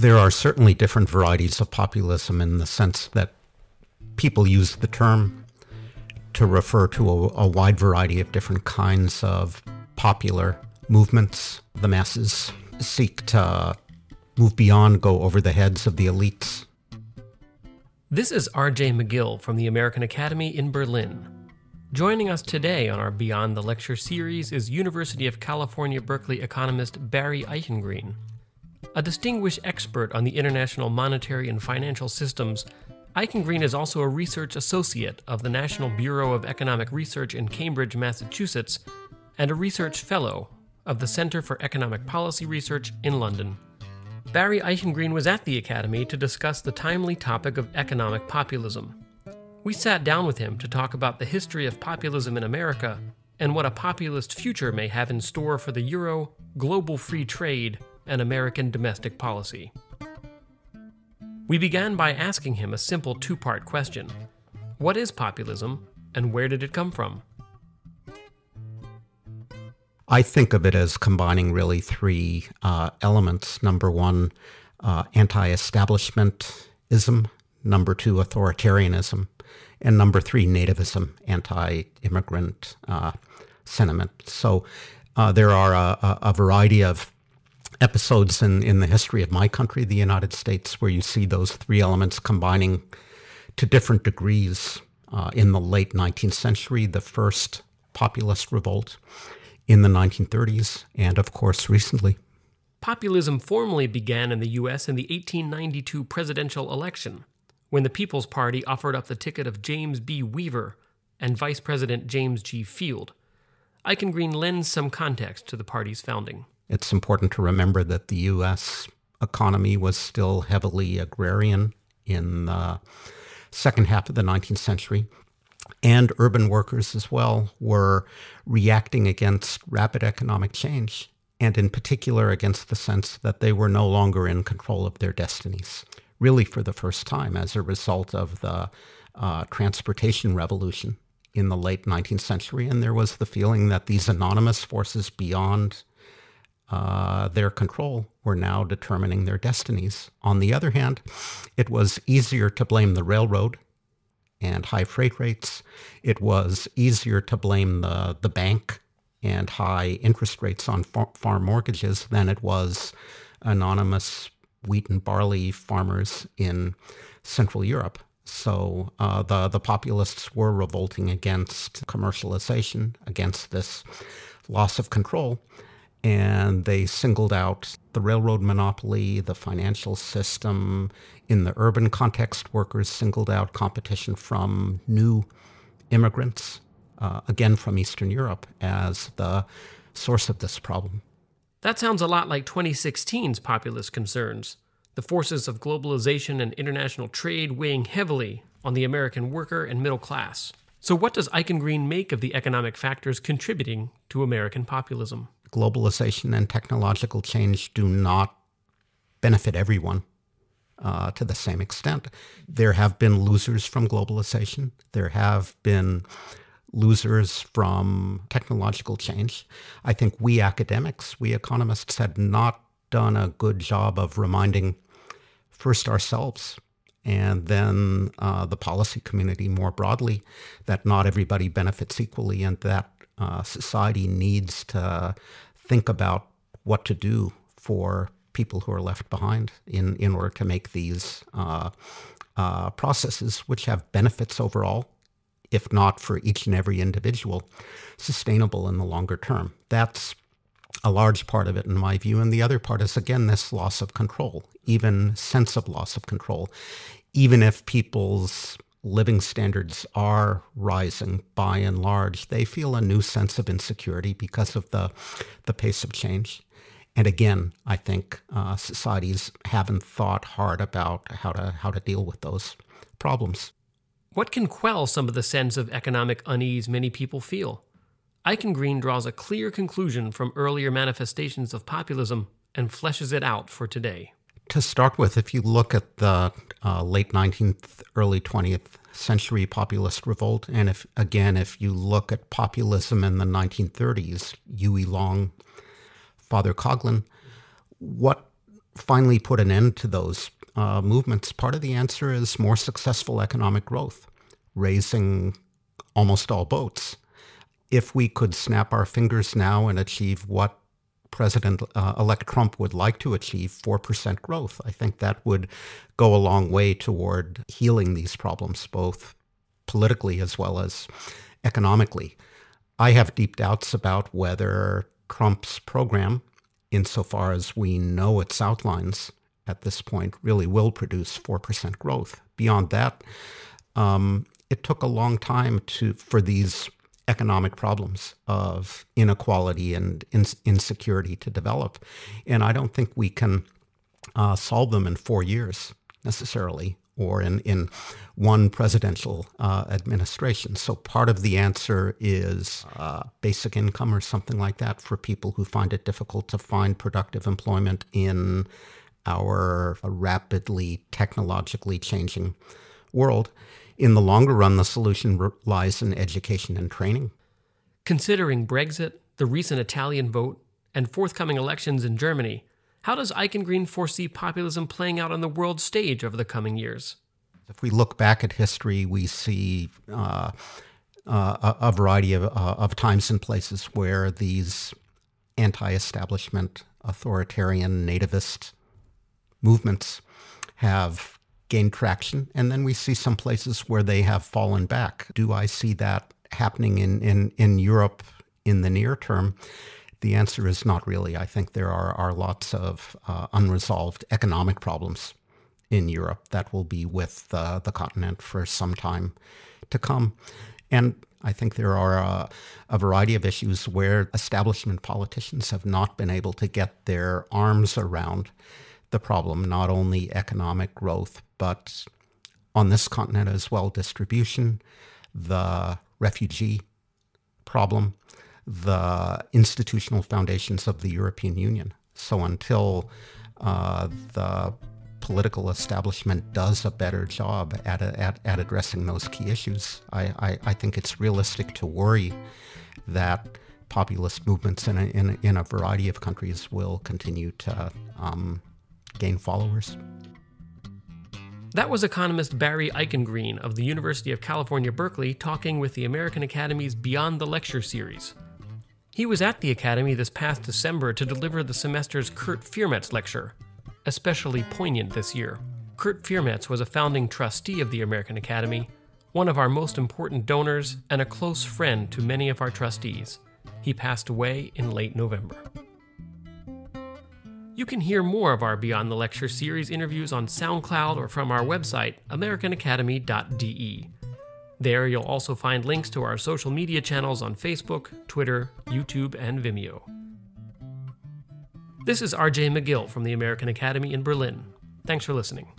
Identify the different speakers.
Speaker 1: There are certainly different varieties of populism in the sense that people use the term to refer to a, a wide variety of different kinds of popular movements. The masses seek to move beyond, go over the heads of the elites.
Speaker 2: This is RJ Magill from the American Academy in Berlin. Joining us today on our Beyond the Lecture series is University of California Berkeley economist Barry Eichengreen. A distinguished expert on the international monetary and financial systems, Eichengreen is also a research associate of the National Bureau of Economic Research in Cambridge, Massachusetts, and a research fellow of the Center for Economic Policy Research in London. Barry Eichengreen was at the Academy to discuss the timely topic of economic populism. We sat down with him to talk about the history of populism in America and what a populist future may have in store for the euro, global free trade, and American domestic policy. We began by asking him a simple two part question What is populism, and where did it come from?
Speaker 1: I think of it as combining really three uh, elements. Number one, uh, anti establishmentism. Number two, authoritarianism. And number three, nativism, anti immigrant uh, sentiment. So uh, there are a, a, variety of episodes in, in the history of my country, the United States, where you see those three elements combining to different degrees. Uh, in the late 19th century, the first populist revolt in the 1930s, and of course, recently.
Speaker 2: Populism formally began in the U.S. in the 1892 presidential election, when the People's Party offered up the ticket of James B. Weaver and Vice President James G. Field. Eichengreen lends some context to the party's founding.
Speaker 1: It's important to remember that the U.S. economy was still heavily agrarian in the second half of the 19th century. And urban workers as well were reacting against rapid economic change, and in particular against the sense that they were no longer in control of their destinies, really for the first time as a result of the uh, transportation revolution in the late 19th century. And there was the feeling that these anonymous forces beyond uh, their control were now determining their destinies. On the other hand, it was easier to blame the railroad and high freight rates. It was easier to blame the, the bank and high interest rates on far- farm mortgages than it was anonymous wheat and barley farmers in Central Europe. So uh, the the populists were revolting against commercialization, against this loss of control, and they singled out the railroad monopoly, the financial system. In the urban context, workers singled out competition from new immigrants, uh, again from Eastern Europe, as the source of this problem.
Speaker 2: That sounds a lot like 2016's populist concerns the forces of globalization and international trade weighing heavily on the American worker and middle class. So, what does Eichengreen make of the economic factors contributing to American populism?
Speaker 1: Globalization and technological change do not benefit everyone uh, to the same extent. There have been losers from globalization. There have been losers from technological change. I think we academics, we economists, had not done a good job of reminding first ourselves and then uh, the policy community more broadly that not everybody benefits equally and that uh, society needs to think about what to do for people who are left behind in, in order to make these uh, uh, processes, which have benefits overall, if not for each and every individual, sustainable in the longer term. That's a large part of it, in my view. And the other part is, again, this loss of control, even sense of loss of control. Even if people's living standards are rising by and large, they feel a new sense of insecurity because of the, the pace of change. And again, I think uh, societies haven't thought hard about how to, how to deal with those problems.
Speaker 2: What can quell some of the sense of economic unease many people feel? Eichengreen draws a clear conclusion from earlier manifestations of populism and fleshes it out for today
Speaker 1: to start with, if you look at the uh, late 19th, early 20th century populist revolt, and if again, if you look at populism in the 1930s, Huey Long, Father Coughlin, what finally put an end to those uh, movements? Part of the answer is more successful economic growth, raising almost all boats. If we could snap our fingers now and achieve what President uh, elect Trump would like to achieve 4% growth. I think that would go a long way toward healing these problems, both politically as well as economically. I have deep doubts about whether Trump's program, insofar as we know its outlines at this point, really will produce 4% growth. Beyond that, um, it took a long time to for these economic problems of inequality and insecurity to develop. And I don't think we can uh, solve them in four years necessarily or in, in one presidential uh, administration. So part of the answer is uh, basic income or something like that for people who find it difficult to find productive employment in our rapidly technologically changing world. In the longer run, the solution lies in education and training.
Speaker 2: Considering Brexit, the recent Italian vote, and forthcoming elections in Germany, how does Eichengreen foresee populism playing out on the world stage over the coming years?
Speaker 1: If we look back at history, we see uh, uh, a variety of, uh, of times and places where these anti establishment, authoritarian, nativist movements have gained traction. And then we see some places where they have fallen back. Do I see that happening in, in, in Europe in the near term? The answer is not really. I think there are, are lots of uh, unresolved economic problems in Europe that will be with uh, the continent for some time to come. And I think there are a, a, variety of issues where establishment politicians have not been able to get their arms around the problem, not only economic growth, but on this continent as well, distribution, the refugee problem, the institutional foundations of the European Union. So until uh, the political establishment does a better job at, at, at, addressing those key issues, I, I, I, think it's realistic to worry that populist movements in a, in a, in a variety of countries will continue to um, gain followers.
Speaker 2: That was economist Barry Eichengreen of the University of California, Berkeley, talking with the American Academy's Beyond the Lecture series. He was at the Academy this past December to deliver the semester's Kurt Viermetz lecture, especially poignant this year. Kurt Viermetz was a founding trustee of the American Academy, one of our most important donors, and a close friend to many of our trustees. He passed away in late November. You can hear more of our Beyond the Lecture series interviews on SoundCloud or from our website, americanacademy.de. There, you'll also find links to our social media channels on Facebook, Twitter, YouTube, and Vimeo. This is RJ Magill from the American Academy in Berlin. Thanks for listening.